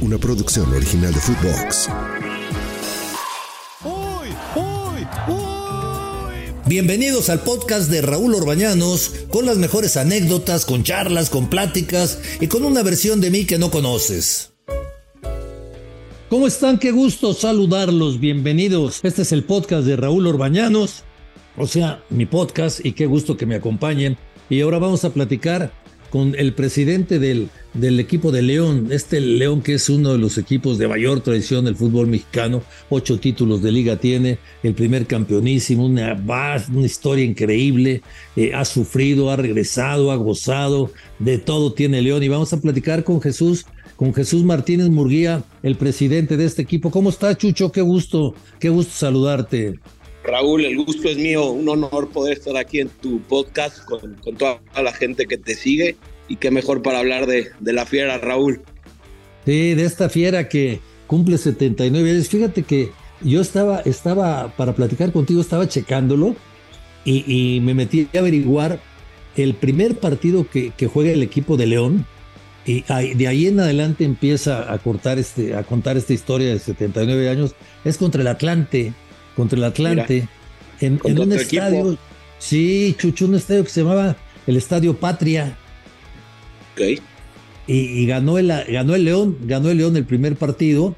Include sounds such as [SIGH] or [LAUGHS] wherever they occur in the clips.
una producción original de Footbox. Bienvenidos al podcast de Raúl Orbañanos con las mejores anécdotas, con charlas, con pláticas y con una versión de mí que no conoces. ¿Cómo están? Qué gusto saludarlos. Bienvenidos. Este es el podcast de Raúl Orbañanos, o sea, mi podcast y qué gusto que me acompañen. Y ahora vamos a platicar con el presidente del, del equipo de León, este León que es uno de los equipos de mayor tradición del fútbol mexicano, ocho títulos de liga tiene, el primer campeonísimo, una, una historia increíble, eh, ha sufrido, ha regresado, ha gozado, de todo tiene León y vamos a platicar con Jesús, con Jesús Martínez Murguía, el presidente de este equipo. ¿Cómo está Chucho? Qué gusto, qué gusto saludarte. Raúl, el gusto es mío, un honor poder estar aquí en tu podcast con, toda la gente que te sigue y qué mejor para hablar de, la fiera, Raúl. Sí, de esta fiera que cumple 79 años. Fíjate que yo estaba, estaba para platicar contigo, estaba checándolo y, me metí a averiguar el primer partido que, juega el equipo de León. Y de ahí en adelante empieza a, cortar este, a contar esta historia de 79 años. Es contra el Atlante contra el Atlante, en, un estadio, sí, Chucho, un estadio que se llamaba el Estadio Patria. Ok. Y, ganó, el, ganó el León, ganó el León el primer partido,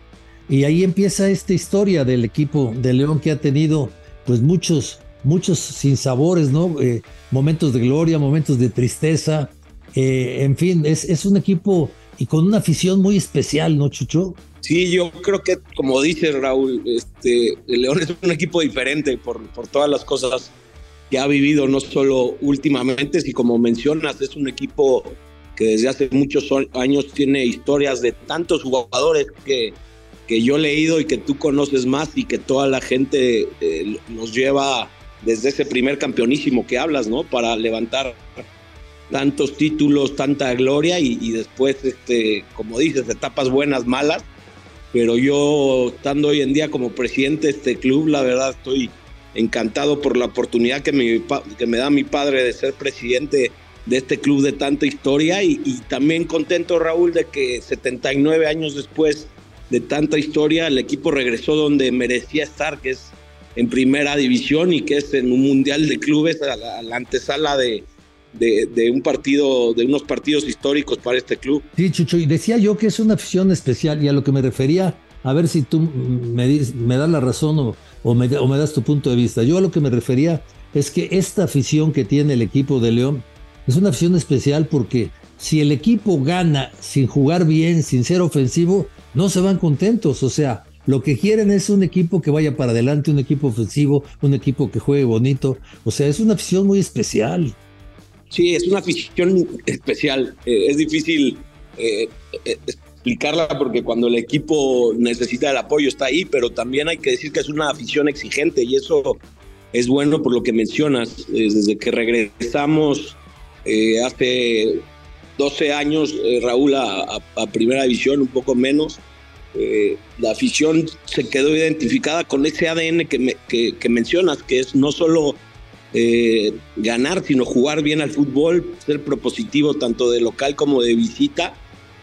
y ahí empieza esta historia del equipo de León que ha tenido pues muchos, muchos sinsabores, ¿no? Eh, momentos de gloria, momentos de tristeza, eh, en fin, es, es un equipo y con una afición muy especial, ¿no, Chucho? Sí, yo creo que, como dice Raúl, este, León es un equipo diferente por, por todas las cosas que ha vivido, no solo últimamente, sino como mencionas, es un equipo que desde hace muchos años tiene historias de tantos jugadores que, que yo he leído y que tú conoces más y que toda la gente eh, nos lleva desde ese primer campeonísimo que hablas, ¿no? Para levantar tantos títulos, tanta gloria y, y después, este, como dices, etapas buenas, malas pero yo estando hoy en día como presidente de este club, la verdad estoy encantado por la oportunidad que me, que me da mi padre de ser presidente de este club de tanta historia y, también contento Raúl de que 79 años después de tanta historia el equipo regresó donde merecía estar, que es en primera división y que es en un mundial de clubes a la antesala de, de, un partido, de unos partidos históricos para este club. Sí, Chucho, y decía yo que es una afición especial y a lo que me refería, a ver si tú me, me das la razón o, o, me, o me das tu punto de vista. Yo a lo que me refería es que esta afición que tiene el equipo de León es una afición especial porque si el equipo gana sin jugar bien, sin ser ofensivo, no se van contentos. O sea, lo que quieren es un equipo que vaya para adelante, un equipo ofensivo, un equipo que juegue bonito. O sea, es una afición muy especial. Sí, es una afición especial. Eh, es difícil eh, eh, explicarla porque cuando el equipo necesita el apoyo está ahí, pero también hay que decir que es una afición exigente y eso es bueno por lo que mencionas. desde que regresamos hace 12 años, Raúl, a, Primera División, un poco menos, la afición se quedó identificada con ese ADN que, que mencionas, que es no solo eh, ganar, sino jugar bien al fútbol, ser propositivo tanto de local como de visita.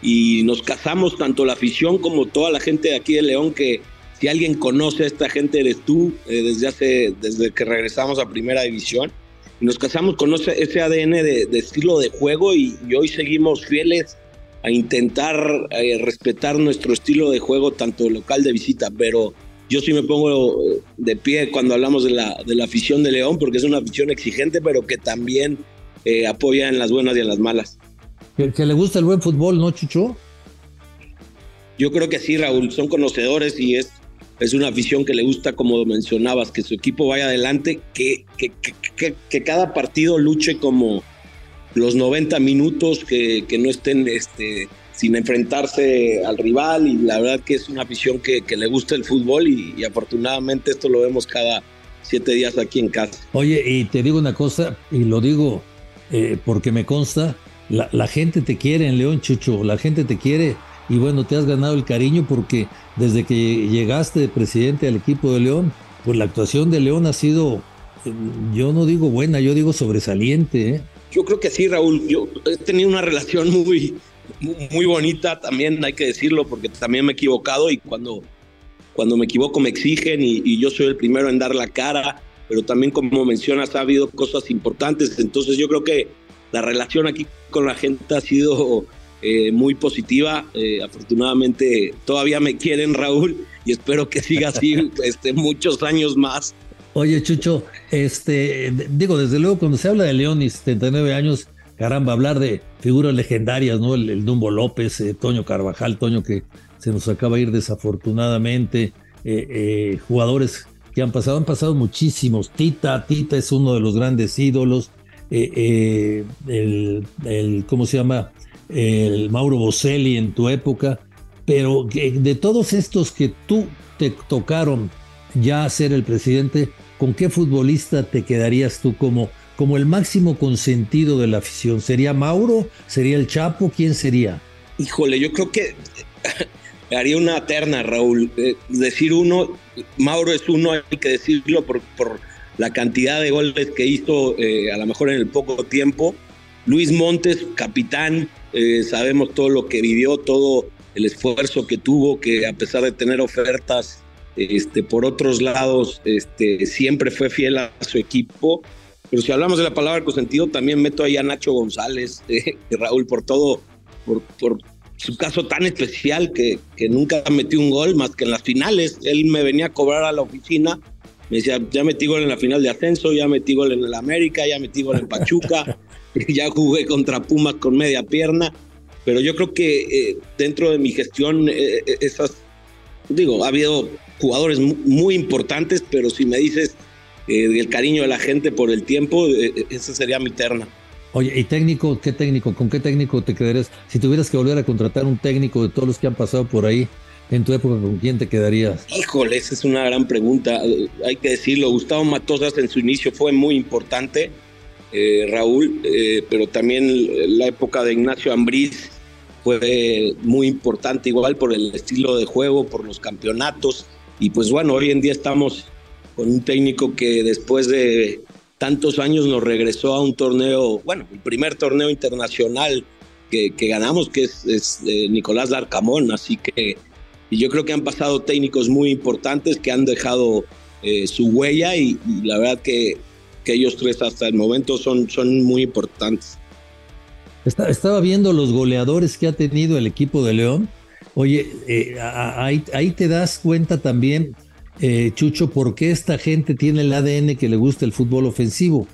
Y nos casamos tanto la afición como toda la gente de aquí de León, que si alguien conoce a esta gente eres tú, eh, desde hace, desde que regresamos a Primera División. Y nos casamos con ese, ADN de, estilo de juego y, hoy seguimos fieles a intentar eh, respetar nuestro estilo de juego, tanto local de visita, pero yo sí me pongo eh, de pie cuando hablamos de la, de la afición de León, porque es una afición exigente, pero que también eh, apoya en las buenas y en las malas. Que, le gusta el buen fútbol, ¿no, Chucho? Yo creo que sí, Raúl, son conocedores y es, es una afición que le gusta, como mencionabas, que su equipo vaya adelante, que, que, que, que cada partido luche como los 90 minutos, que, que no estén este, sin enfrentarse al rival y la verdad que es una afición que, le gusta el fútbol y, afortunadamente esto lo vemos cada siete días aquí en casa. Oye, y te digo una cosa, y lo digo eh, porque me consta, la, gente te quiere en León, Chucho, la gente te quiere y bueno, te has ganado el cariño porque desde que llegaste de presidente al equipo de León, pues la actuación de León ha sido, yo no digo buena, yo digo sobresaliente. ¿eh? Yo creo que sí, Raúl. Yo he tenido una relación muy, muy bonita también, hay que decirlo, porque también me he equivocado y cuando, cuando me equivoco me exigen y, yo soy el primero en dar la cara, pero también como mencionas ha habido cosas importantes, entonces yo creo que la relación aquí con la gente ha sido eh, muy positiva, eh, afortunadamente todavía me quieren Raúl y espero que siga así [LAUGHS] este, muchos años más. Oye, Chucho, este, digo, desde luego, cuando se habla de León y 79 años, caramba, hablar de figuras legendarias, ¿no? El, Dumbo López, eh, Toño Carvajal, Toño que se nos acaba de ir desafortunadamente, eh, eh, jugadores que han pasado, han pasado muchísimos. Tita, Tita es uno de los grandes ídolos. el, el, ¿cómo se llama? El Mauro Boselli en tu época. Pero de todos estos que tú te tocaron ya ser el presidente, ¿con qué futbolista te quedarías tú como, como el máximo consentido de la afición? ¿Sería Mauro? ¿Sería el Chapo? ¿Quién sería? Híjole, yo creo que [LAUGHS] haría una terna, Raúl. Eh, decir uno, Mauro es uno, hay que decirlo por, por la cantidad de goles que hizo, eh, a lo mejor en el poco tiempo. Luis Montes, capitán, eh, sabemos todo lo que vivió, todo el esfuerzo que tuvo, que a pesar de tener ofertas este, por otros lados, este, siempre fue fiel a su equipo. Pero si hablamos de la palabra consentido, también meto ahí a Nacho González, [LAUGHS] eh, Raúl, por todo, por, por su caso tan especial que, que nunca metió un gol más que en las finales. Él me venía a cobrar a la oficina, me decía, ya metí gol en la final de ascenso, ya metí gol en el América, ya metí gol en Pachuca, [LAUGHS] [LAUGHS] ya jugué contra Pumas con media pierna. Pero yo creo que eh, dentro de mi gestión, eh, esas, digo, ha habido jugadores muy importantes, pero si me dices eh, el cariño de la gente por el tiempo, eh, eh, esa sería mi terna. Oye, ¿y técnico? ¿Qué técnico? ¿Con qué técnico te quedarías? Si tuvieras que volver a contratar un técnico de todos los que han pasado por ahí, en tu época, ¿con quién te quedarías? Híjole, esa es una gran pregunta. Hay que decirlo, Gustavo Matosas en su inicio fue muy importante, Raúl, pero también la época de Ignacio Ambriz fue muy importante igual por el estilo de juego, por los campeonatos. Y pues bueno, hoy en día estamos con un técnico que después de tantos años nos regresó a un torneo, bueno, el primer torneo internacional que, ganamos, que es, eh, Nicolás Larcamón. Así que y yo creo que han pasado técnicos muy importantes que han dejado eh, su huella y, la verdad que, que, ellos tres hasta el momento son, son muy importantes. estaba viendo los goleadores que ha tenido el equipo de León Oye, eh, ahí, te das cuenta también, eh, Chucho, por qué esta gente tiene el ADN que le gusta el fútbol ofensivo.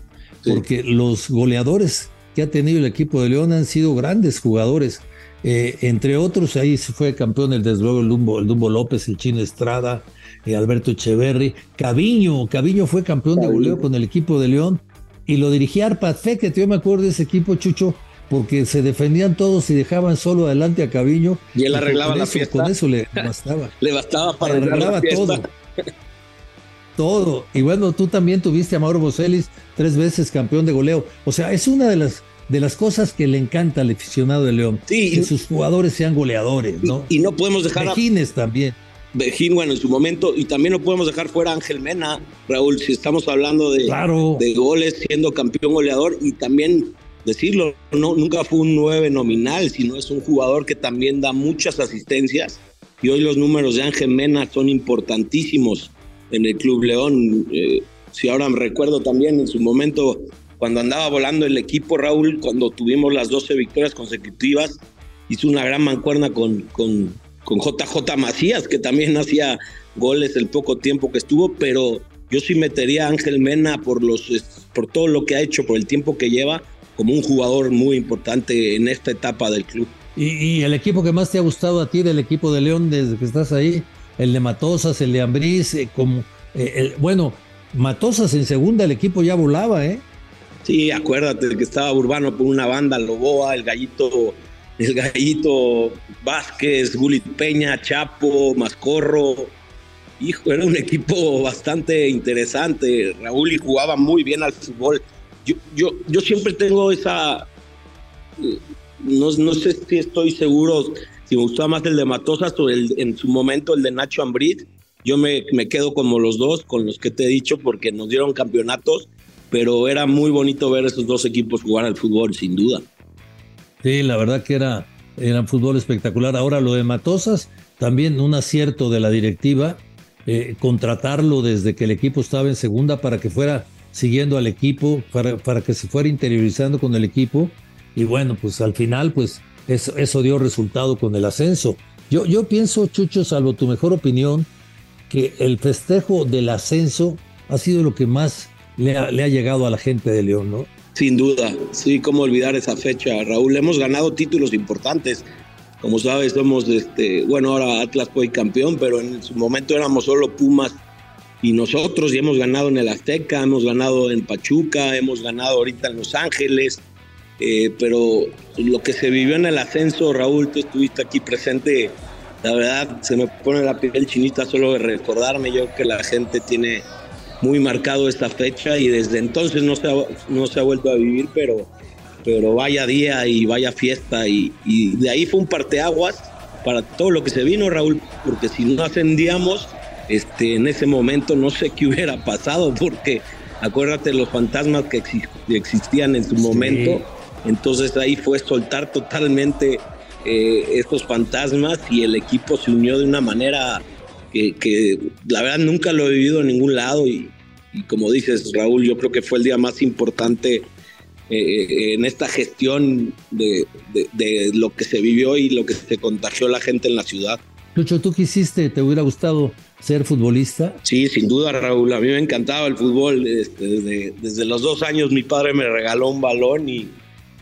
Porque los goleadores que ha tenido el equipo de León han sido grandes jugadores. Eh, entre otros, ahí se fue campeón el desde el Dumbo, el Dumbo López, el Chino Estrada, Alberto Echeverry, Caviño, Caviño fue campeón de goleo con el equipo de León y lo dirigía Arpad que yo me acuerdo de ese equipo, Chucho, porque se defendían todos y dejaban solo adelante a Caviño. Y él arreglaba la fiesta. Con eso le [LAUGHS] bastaba. le bastaba para arreglar la todo. Todo. Y bueno, tú también tuviste a Mauro Bosellis tres veces campeón de goleo. O sea, es una de las de las cosas que le encanta al aficionado de León. Sí. Que sus jugadores sean goleadores, ¿no? Y, no podemos dejar Vejines a... también. Bejín, bueno, en su momento, y también no podemos dejar fuera a Ángel Mena, Raúl, si estamos hablando de, de goles siendo campeón goleador, y también decirlo, no, nunca fue un 9 nominal, sino es un jugador que también da muchas asistencias. Y hoy los números de Ángel Mena son importantísimos en el Club León. Eh, si ahora me recuerdo también en su momento, cuando andaba volando el equipo, Raúl, cuando tuvimos las 12 victorias consecutivas, hizo una gran mancuerna con, con, con JJ Macías, que también hacía goles el poco tiempo que estuvo, pero yo sí metería a Ángel Mena por, los, por todo lo que ha hecho, por el tiempo que lleva como un jugador muy importante en esta etapa del club. ¿Y, el equipo que más te ha gustado a ti del equipo de León desde que estás ahí? El de Matosas, el de Ambriz, eh, como, eh, bueno, Matosas en segunda el equipo ya volaba, ¿eh? Sí, acuérdate que estaba Urbano por una banda, Loboa, el gallito, el gallito Vázquez, Gulit Peña, Chapo, Mascorro. Hijo, era un equipo bastante interesante. Raúl y jugaba muy bien al fútbol yo, yo, yo siempre tengo esa, no, no sé si estoy seguro si me gustaba más el de Matosas o el, en su momento el de Nacho Ambrit. Yo me, me quedo como los dos, con los que te he dicho, porque nos dieron campeonatos, pero era muy bonito ver esos dos equipos jugar al fútbol, sin duda. Sí, la verdad que era, Era fútbol espectacular. Ahora lo de Matosas, también un acierto de la directiva, eh, contratarlo desde que el equipo estaba en segunda para que fuera siguiendo al equipo, para, para que se fuera interiorizando con el equipo. Y bueno, pues al final, pues eso, dio resultado con el ascenso. Yo, yo pienso, Chucho, salvo tu mejor opinión, que el festejo del ascenso ha sido lo que más le ha, le ha llegado a la gente de León, ¿no? Sin duda, sí, cómo olvidar esa fecha, Raúl. Hemos ganado títulos importantes. Como sabes, somos, este, bueno, ahora Atlas fue campeón, pero en su momento éramos solo Pumas y nosotros, y hemos ganado en el Azteca, hemos ganado en Pachuca, hemos ganado ahorita en Los Ángeles, eh, pero lo que se vivió en el ascenso, Raúl, tú estuviste aquí presente, la verdad se me pone la piel chinita solo de recordarme, yo que la gente tiene muy marcado esta fecha y desde entonces no se ha, no se ha vuelto a vivir, pero, pero vaya día y vaya fiesta. Y, y de ahí fue un parteaguas para todo lo que se vino, Raúl, porque si no ascendíamos, este, en ese momento no sé qué hubiera pasado, porque acuérdate los fantasmas que existían en su momento, entonces ahí fue soltar totalmente eh, estos fantasmas y el equipo se unió de una manera que, la verdad nunca lo he vivido en ningún lado y, como dices Raúl, yo creo que fue el día más importante eh, en esta gestión de, lo que se vivió y lo que se contagió la gente en la ciudad. Lucho, ¿tú quisiste, te hubiera gustado ser futbolista? Sí, sin duda, Raúl. A mí me encantaba el fútbol. Este, desde, desde los dos años mi padre me regaló un balón y,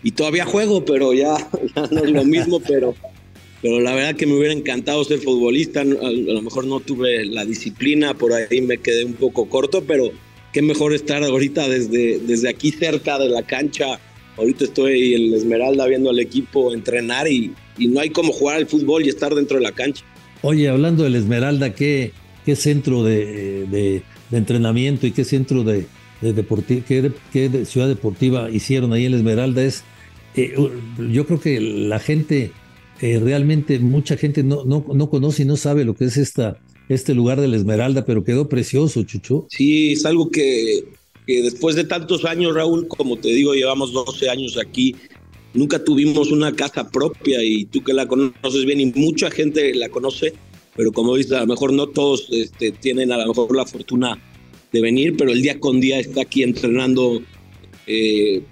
y todavía juego, pero ya, [LAUGHS] ya no es lo mismo, pero pero la verdad que me hubiera encantado ser futbolista, a lo mejor no tuve la disciplina, por ahí me quedé un poco corto, pero qué mejor estar ahorita desde, desde aquí cerca de la cancha. Ahorita estoy en Esmeralda viendo al equipo entrenar y, y no hay como jugar al fútbol y estar dentro de la cancha. Oye, hablando del Esmeralda, ¿qué, qué centro de, de, entrenamiento y qué centro de, de qué, qué, ciudad deportiva hicieron ahí en Esmeralda? Es, eh, yo creo que la gente eh, realmente mucha gente no, no, no conoce y no sabe lo que es esta, este lugar de la Esmeralda, pero quedó precioso, Chucho. Sí, es algo que, que después de tantos años, Raúl, como te digo, llevamos 12 años aquí, nunca tuvimos una casa propia y tú que la conoces bien y mucha gente la conoce, pero como dices, a lo mejor no todos este, tienen a lo mejor la fortuna de venir, pero el día con día está aquí entrenando, eh,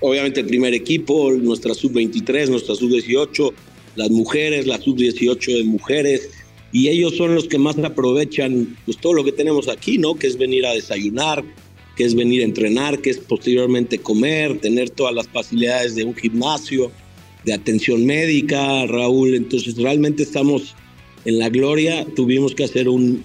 obviamente el primer equipo, nuestra sub-23, nuestra sub-18, las mujeres, la sub-18 de mujeres, y ellos son los que más aprovechan pues, todo lo que tenemos aquí, ¿no? Que es venir a desayunar, que es venir a entrenar, que es posteriormente comer, tener todas las facilidades de un gimnasio, de atención médica, Raúl. Entonces realmente estamos en la gloria, tuvimos que hacer una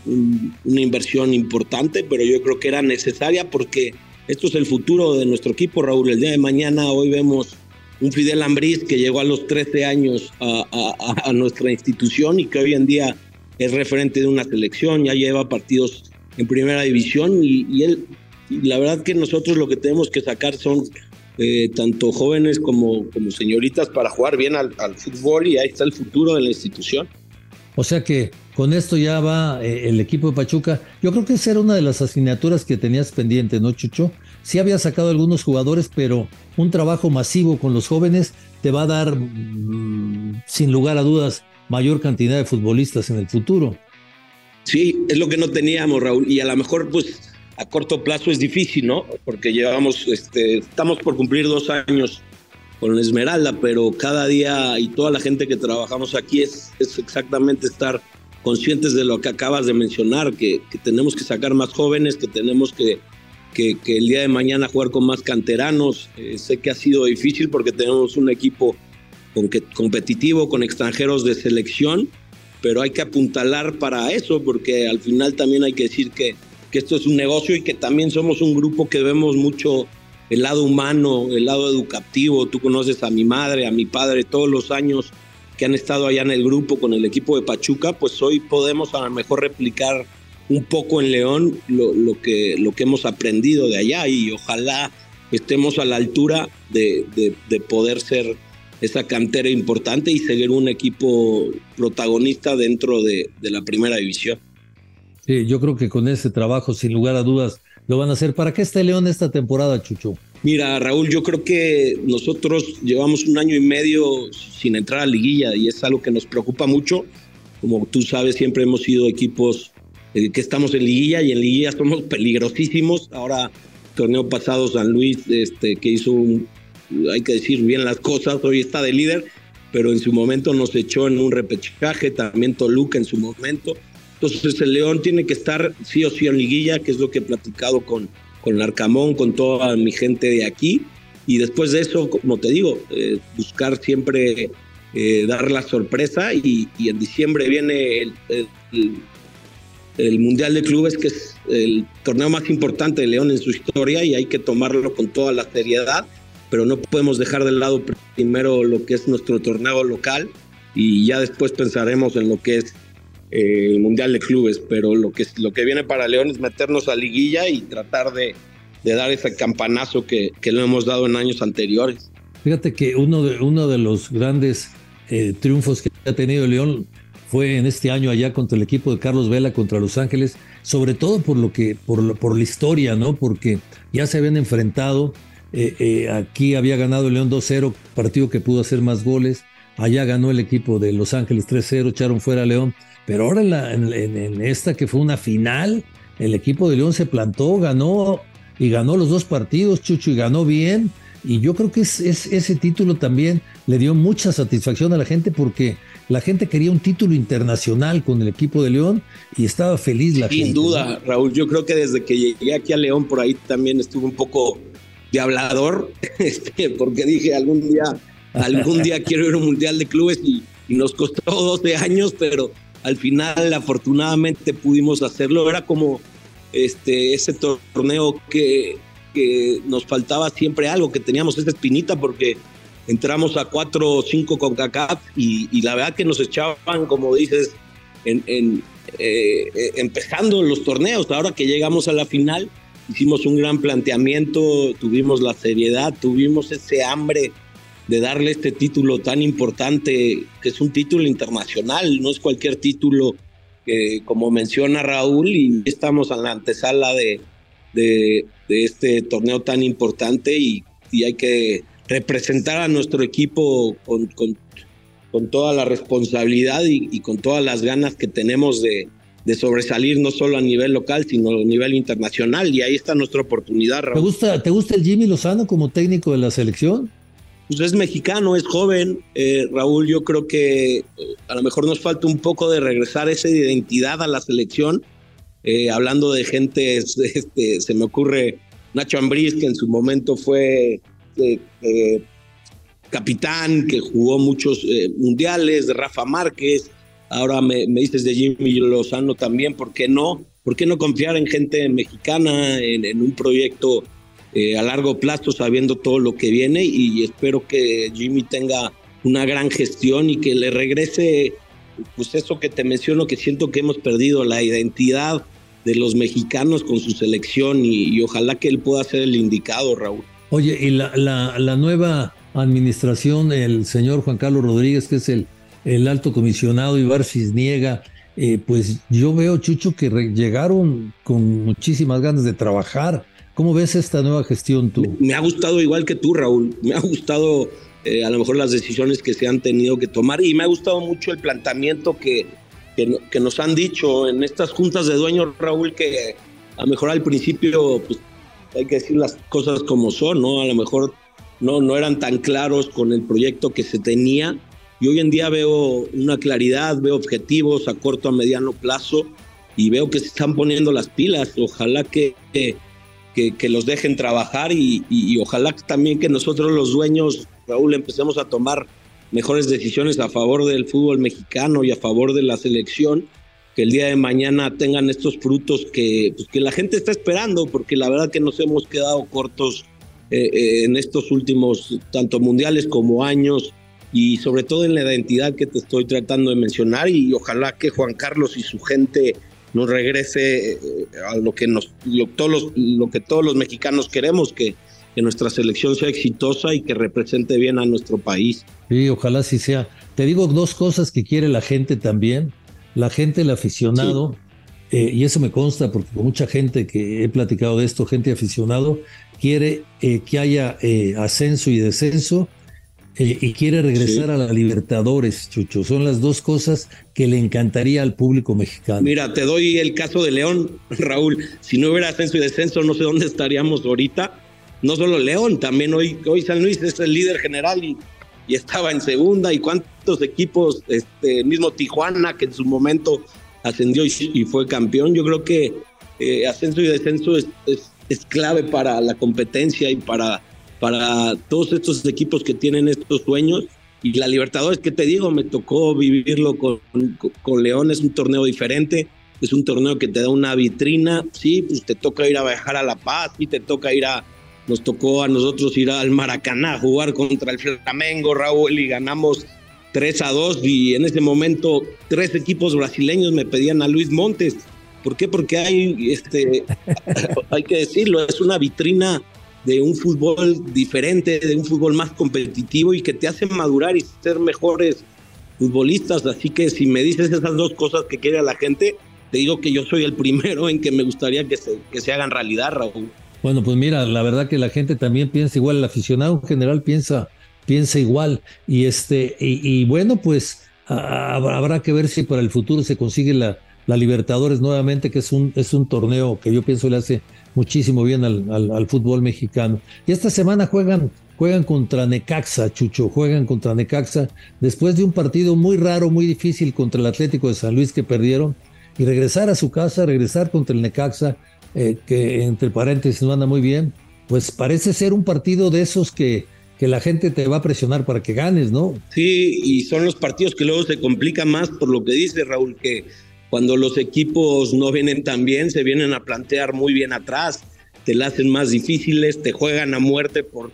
inversión importante, pero yo creo que era necesaria porque esto es el futuro de nuestro equipo, Raúl. El día de mañana, hoy vemos un Fidel Ambriz que llegó a los 13 años a, nuestra institución y que hoy en día es referente de una selección, ya lleva partidos en primera división y, él, la verdad que nosotros lo que tenemos que sacar son eh, tanto jóvenes como, como señoritas para jugar bien al, fútbol y ahí está el futuro de la institución. O sea que con esto ya va eh, el equipo de Pachuca. Yo creo que esa era una de las asignaturas que tenías pendiente, ¿no, Chucho? sí había sacado algunos jugadores, pero un trabajo masivo con los jóvenes te va a dar, mm, sin lugar a dudas, mayor cantidad de futbolistas en el futuro. Sí, es lo que no teníamos, Raúl, y a lo mejor, pues, a corto plazo es difícil, ¿no? Porque llevamos, este, estamos por cumplir dos años con Esmeralda, pero cada día y toda la gente que trabajamos aquí es, es exactamente estar conscientes de lo que acabas de mencionar, que, tenemos que sacar más jóvenes, que tenemos que que, el día de mañana jugar con más canteranos. Eh, sé que ha sido difícil porque tenemos un equipo con que, competitivo, con extranjeros de selección, pero hay que apuntalar para eso porque al final también hay que decir que, que esto es un negocio y que también somos un grupo que vemos mucho el lado humano, el lado educativo. Tú conoces a mi madre, a mi padre, todos los años que han estado allá en el grupo con el equipo de Pachuca, pues hoy podemos a lo mejor replicar un poco en León lo, que, lo que hemos aprendido de allá y ojalá estemos a la altura de, poder ser esa cantera importante y seguir un equipo protagonista dentro de, de, la primera división. Sí, yo creo que con ese trabajo, sin lugar a dudas, lo van a hacer. ¿Para qué está León esta temporada, Chucho? Mira, Raúl, yo creo que nosotros llevamos un año y medio sin entrar a liguilla y es algo que nos preocupa mucho. Como tú sabes, siempre hemos sido equipos eh, que estamos en liguilla y en liguilla somos peligrosísimos. Ahora, torneo pasado San Luis, este, que hizo un, hay que decir bien las cosas, hoy está de líder, pero en su momento nos echó en un repechaje, también Toluca en su momento. Entonces el León tiene que estar sí o sí en liguilla, que es lo que he platicado con, con con toda mi gente de aquí. Y después de eso, como te digo, eh, buscar siempre eh, dar la sorpresa y, en diciembre viene el, el, Mundial de Clubes, que es el torneo más importante de León en su historia y hay que tomarlo con toda la seriedad, pero no podemos dejar de lado primero lo que es nuestro torneo local y ya después pensaremos en lo que es eh, el Mundial de Clubes, pero lo que, lo que viene para León es meternos a liguilla y tratar de, de dar ese campanazo que, que lo hemos dado en años anteriores. Fíjate que uno de, uno de los grandes eh, triunfos que ha tenido León fue en este año allá contra el equipo de Carlos Vela contra Los Ángeles, sobre todo por lo que, por, por la historia, ¿no? Porque ya se habían enfrentado. Eh, aquí había ganado León 2-0, partido que pudo hacer más goles. Allá ganó el equipo de Los Ángeles 3-0, echaron fuera a León. Pero ahora en, esta que fue una final, el equipo de León se plantó, ganó y ganó los dos partidos, Chucho, y ganó bien. Y yo creo que es, ese título también le dio mucha satisfacción a la gente porque la gente quería un título internacional con el equipo de León y estaba feliz la gente. Sin duda, Raúl, yo creo que desde que llegué aquí a León por ahí también estuve un poco de hablador, [LAUGHS] este, porque dije algún día, algún día quiero ir a un mundial de clubes y, nos costó 12 años, pero al final afortunadamente pudimos hacerlo. Era como este, ese torneo que, que nos faltaba siempre algo, que teníamos esa espinita porque entramos a cuatro o cinco con CACAF y, la verdad que nos echaban, como dices, en, eh, empezando los torneos. Ahora que llegamos a la final, hicimos un gran planteamiento, tuvimos la seriedad, tuvimos ese hambre de darle este título tan importante, que es un título internacional, no es cualquier título que, como menciona Raúl, y estamos en la antesala de, de, este torneo tan importante y, hay que representar a nuestro equipo con, con, toda la responsabilidad y, con todas las ganas que tenemos de, de sobresalir no solo a nivel local, sino a nivel internacional. Y ahí está nuestra oportunidad, Raúl. ¿Te gusta, ¿Te gusta el Jimmy Lozano como técnico de la selección? Pues es mexicano, es joven. Eh, Raúl, yo creo que eh, a lo mejor nos falta un poco de regresar esa identidad a la selección. Eh, hablando de gente, [LAUGHS] este, se me ocurre Nacho Ambriz, que en su momento fue capitán, que jugó muchos mundiales, de Rafa Márquez. Ahora me, dices de Jimmy Lozano también, ¿por qué no? ¿Por qué no confiar en gente mexicana, en, en un proyecto eh, a largo plazo sabiendo todo lo que viene y espero que Jimmy tenga una gran gestión y que le regrese pues eso que te menciono que siento que hemos perdido la identidad de los mexicanos con su selección y, ojalá que él pueda ser el indicado Raúl. Oye, y la, la, nueva administración, el señor Juan Carlos Rodríguez, que es el, el alto comisionado, Ibar Cisniega, eh, pues yo veo, Chucho, que llegaron con muchísimas ganas de trabajar ¿Cómo ves esta nueva gestión tú? Me, ha gustado igual que tú, Raúl. Me ha gustado eh, a lo mejor las decisiones que se han tenido que tomar y me ha gustado mucho el planteamiento que, que, nos han dicho en estas juntas de dueños, Raúl, que a lo mejor al principio pues, hay que decir las cosas como son, ¿no? A lo mejor no, no eran tan claros con el proyecto que se tenía y hoy en día veo una claridad, veo objetivos a corto, a mediano plazo y veo que se están poniendo las pilas. Ojalá que que, los dejen trabajar y, ojalá también que nosotros los dueños, Raúl, empecemos a tomar mejores decisiones a favor del fútbol mexicano y a favor de la selección, que el día de mañana tengan estos frutos que, pues, que la gente está esperando, porque la verdad que nos hemos quedado cortos eh, eh, en estos últimos, tanto mundiales como años, y sobre todo en la identidad que te estoy tratando de mencionar, y ojalá que Juan Carlos y su gente nos regrese eh, a lo que nos lo, todos lo que todos los mexicanos queremos que, que nuestra selección sea exitosa y que represente bien a nuestro país. Sí, ojalá sí sea. Te digo dos cosas que quiere la gente también. La gente, el aficionado, eh, y eso me consta porque con mucha gente que he platicado de esto, gente aficionado, quiere eh, que haya eh, ascenso y descenso y quiere regresar a la Libertadores, Chucho. Son las dos cosas que le encantaría al público mexicano. Mira, te doy el caso de León, [LAUGHS] Raúl. Si no hubiera ascenso y descenso, no sé dónde estaríamos ahorita. No solo León, también hoy, hoy San Luis es el líder general y, y estaba en segunda. ¿Y cuántos equipos, este mismo Tijuana, que en su momento ascendió y, fue campeón. Yo creo que eh, ascenso y descenso es, es, clave para la competencia y para, para todos estos equipos que tienen estos sueños. Y la Libertadores, que te digo, me tocó vivirlo con, con, León, es un torneo diferente, es un torneo que te da una vitrina, sí, pues te toca ir a viajar a La Paz, y te toca ir a, nos tocó a nosotros ir al Maracaná a jugar contra el Flamengo, Raúl, y ganamos 3 a 2 y en ese momento tres equipos brasileños me pedían a Luis Montes. ¿Por qué? Porque hay, este, [LAUGHS] hay que decirlo, es una vitrina de un fútbol diferente, de un fútbol más competitivo y que te hace madurar y ser mejores futbolistas. Así que si me dices esas dos cosas que quiere la gente, te digo que yo soy el primero en que me gustaría que se, que se hagan realidad, Raúl. Bueno, pues mira, la verdad que la gente también piensa igual, el aficionado en general piensa piensa igual. Y, este, y, bueno, pues habrá que ver si para el futuro se consigue la, la, Libertadores nuevamente, que es un, es un torneo que yo pienso le hace muchísimo bien al, al, fútbol mexicano. Y esta semana juegan, juegan contra Necaxa, Chucho, juegan contra Necaxa, después de un partido muy raro, muy difícil contra el Atlético de San Luis que perdieron, y regresar a su casa, regresar contra el Necaxa, eh, que entre paréntesis no anda muy bien, pues parece ser un partido de esos que que la gente te va a presionar para que ganes, ¿no? Sí, y son los partidos que luego se complican más por lo que dice Raúl, que cuando los equipos no vienen tan bien, se vienen a plantear muy bien atrás, te la hacen más difíciles, te juegan a muerte por,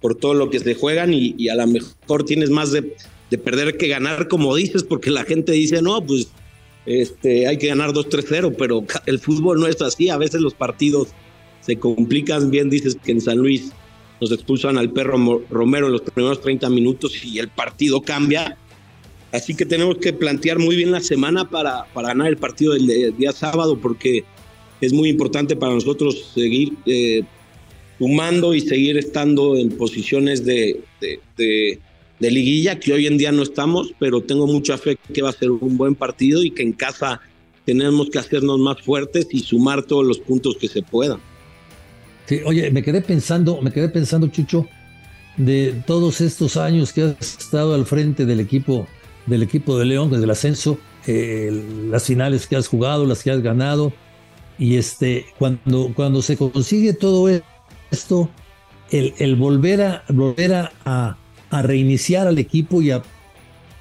por todo lo que se juegan y, a lo mejor tienes más de, de, perder que ganar, como dices, porque la gente dice, no, pues este, hay que ganar 2-3-0, pero [LAUGHS] el fútbol no es así, a veces los partidos se complican, bien dices que en San Luis nos expulsan al perro Romero en los primeros 30 minutos y el partido cambia. Así que tenemos que plantear muy bien la semana para, para ganar el partido del día sábado, porque es muy importante para nosotros seguir eh, sumando y seguir estando en posiciones de, de, liguilla, que hoy en día no estamos, pero tengo mucha fe que va a ser un buen partido y que en casa tenemos que hacernos más fuertes y sumar todos los puntos que se puedan. Oye, me quedé pensando, me quedé pensando, Chucho, de todos estos años que has estado al frente del equipo, del equipo de León, desde el ascenso, eh, las finales que has jugado, las que has ganado, y este, cuando, cuando se consigue todo esto, el, volver a volver a, a, reiniciar al equipo y a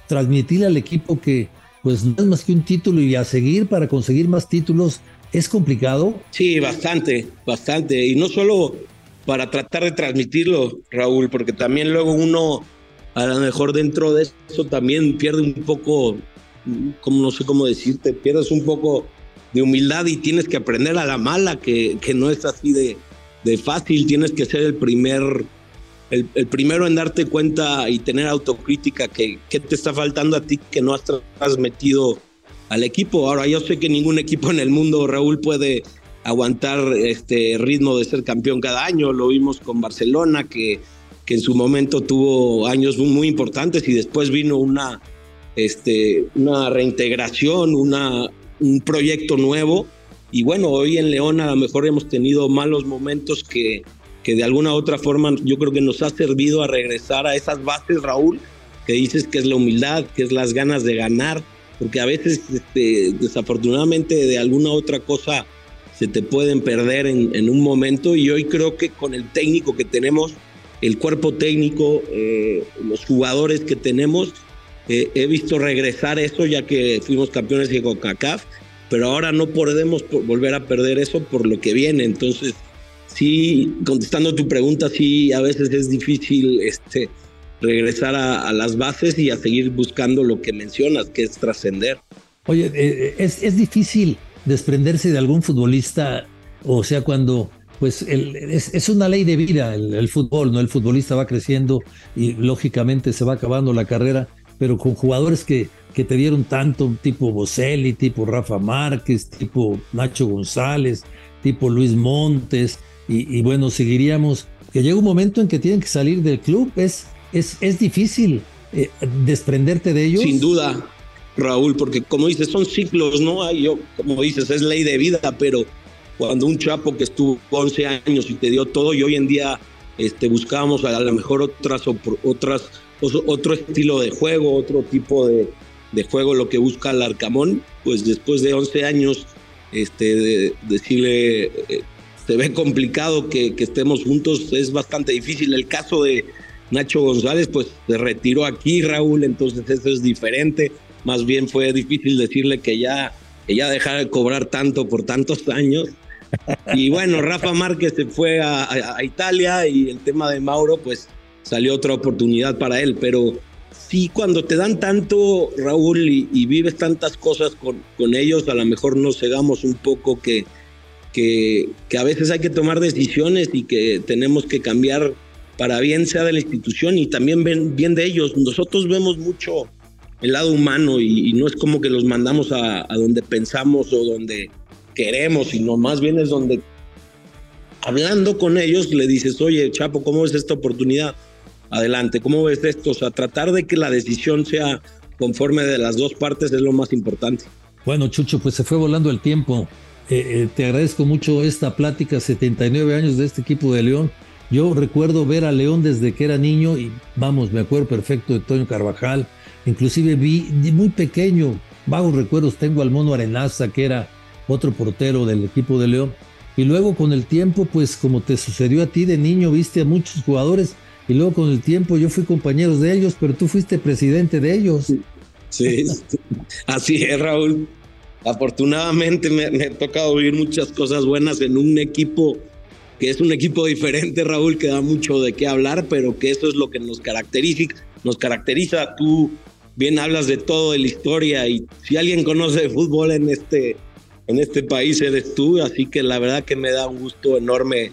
transmitir al equipo que pues no es más que un título y a seguir para conseguir más títulos ¿Es complicado? Sí, bastante, bastante. Y no solo para tratar de transmitirlo, Raúl, porque también luego uno, a lo mejor dentro de eso también pierde un poco, como no sé cómo decirte, pierdes un poco de humildad y tienes que aprender a la mala, que, que no es así de, de fácil, tienes que ser el primer, el, el, primero en darte cuenta y tener autocrítica que, que te está faltando a ti que no has transmitido al equipo. Ahora, yo sé que ningún equipo en el mundo, Raúl, puede aguantar este ritmo de ser campeón cada año. Lo vimos con Barcelona, que, que en su momento tuvo años muy, importantes y después vino una, este, una reintegración, una, un proyecto nuevo. Y bueno, hoy en León a lo mejor hemos tenido malos momentos que, que de alguna u otra forma yo creo que nos ha servido a regresar a esas bases, Raúl, que dices que es la humildad, que es las ganas de ganar, porque a veces este, desafortunadamente de alguna otra cosa se te pueden perder en, un momento y hoy creo que con el técnico que tenemos, el cuerpo técnico, eh, los jugadores que tenemos, eh, he visto regresar eso ya que fuimos campeones de CONCACAF, pero ahora no podemos volver a perder eso por lo que viene. Entonces, sí, contestando tu pregunta, sí, a veces es difícil este, regresar a, las bases y a seguir buscando lo que mencionas, que es trascender. Oye, eh, es, es, difícil desprenderse de algún futbolista, o sea, cuando pues es, una ley de vida el, el, fútbol, ¿no? El futbolista va creciendo y lógicamente se va acabando la carrera, pero con jugadores que que te dieron tanto, tipo Boselli, tipo Rafa Márquez, tipo Nacho González, tipo Luis Montes, y, bueno, seguiríamos, que llega un momento en que tienen que salir del club, es, es, es difícil eh, desprenderte de ellos. Sin duda, Raúl, porque como dices, son ciclos, ¿no? Hay, yo, como dices, es ley de vida, pero cuando un chapo que estuvo 11 años y te dio todo y hoy en día este, buscábamos a lo mejor otras, otras, otro estilo de juego, otro tipo de, de juego, lo que busca el Arcamón, pues después de 11 años, este, decirle, eh, se ve complicado que, que, estemos juntos, es bastante difícil. El caso de Nacho González, pues se retiró aquí, Raúl, entonces eso es diferente. Más bien fue difícil decirle que ya, que ya dejara de cobrar tanto por tantos años. Y bueno, Rafa Márquez se fue a, Italia y el tema de Mauro, pues salió otra oportunidad para él, pero sí, cuando te dan tanto, Raúl, y, vives tantas cosas con, con, ellos, a lo mejor nos cegamos un poco que, que, que, a veces hay que tomar decisiones y que tenemos que cambiar para bien sea de la institución y también bien de ellos. Nosotros vemos mucho el lado humano y, no es como que los mandamos a, a, donde pensamos o donde queremos, sino más bien es donde hablando con ellos le dices, oye, Chapo, ¿cómo es esta oportunidad? adelante. ¿Cómo ves esto? O sea, tratar de que la decisión sea conforme de las dos partes es lo más importante. Bueno, Chucho, pues se fue volando el tiempo. Eh, eh, te agradezco mucho esta plática, 79 años de este equipo de León. Yo recuerdo ver a León desde que era niño y vamos, me acuerdo perfecto de Toño Carvajal. Inclusive vi muy pequeño, vagos recuerdos tengo al Mono Arenaza, que era otro portero del equipo de León. Y luego con el tiempo, pues como te sucedió a ti de niño, viste a muchos jugadores y luego con el tiempo yo fui compañero de ellos, pero tú fuiste presidente de ellos. Sí, así es, Raúl. Afortunadamente me, me, ha tocado vivir muchas cosas buenas en un equipo que es un equipo diferente, Raúl, que da mucho de qué hablar, pero que eso es lo que nos caracteriza. Nos caracteriza. Tú bien hablas de todo, de la historia, y si alguien conoce de fútbol en este, en este país eres tú, así que la verdad que me da un gusto enorme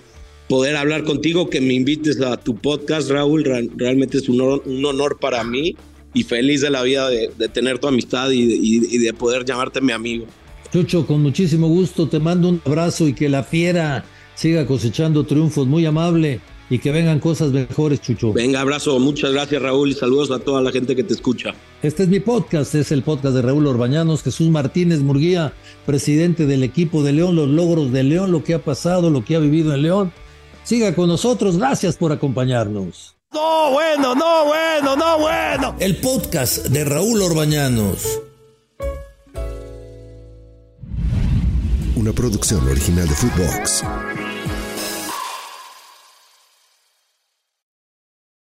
poder hablar contigo, que me invites a tu podcast, Raúl. Realmente es un honor, para mí y feliz de la vida de, tener tu amistad y de, poder llamarte mi amigo. Chucho, con muchísimo gusto te mando un abrazo y que la fiera siga cosechando triunfos. Muy amable y que vengan cosas mejores, Chucho. Venga, abrazo. Muchas gracias, Raúl, y saludos a toda la gente que te escucha. Este es mi podcast, es el podcast de Raúl Orbañanos, Jesús Martínez Murguía, presidente del equipo de León, los logros de León, lo que ha pasado, lo que ha vivido en León Siga con nosotros. Gracias por acompañarnos. No, bueno, no, bueno, no, bueno. El podcast de Raúl Orbañanos. Una producción original de Footbox.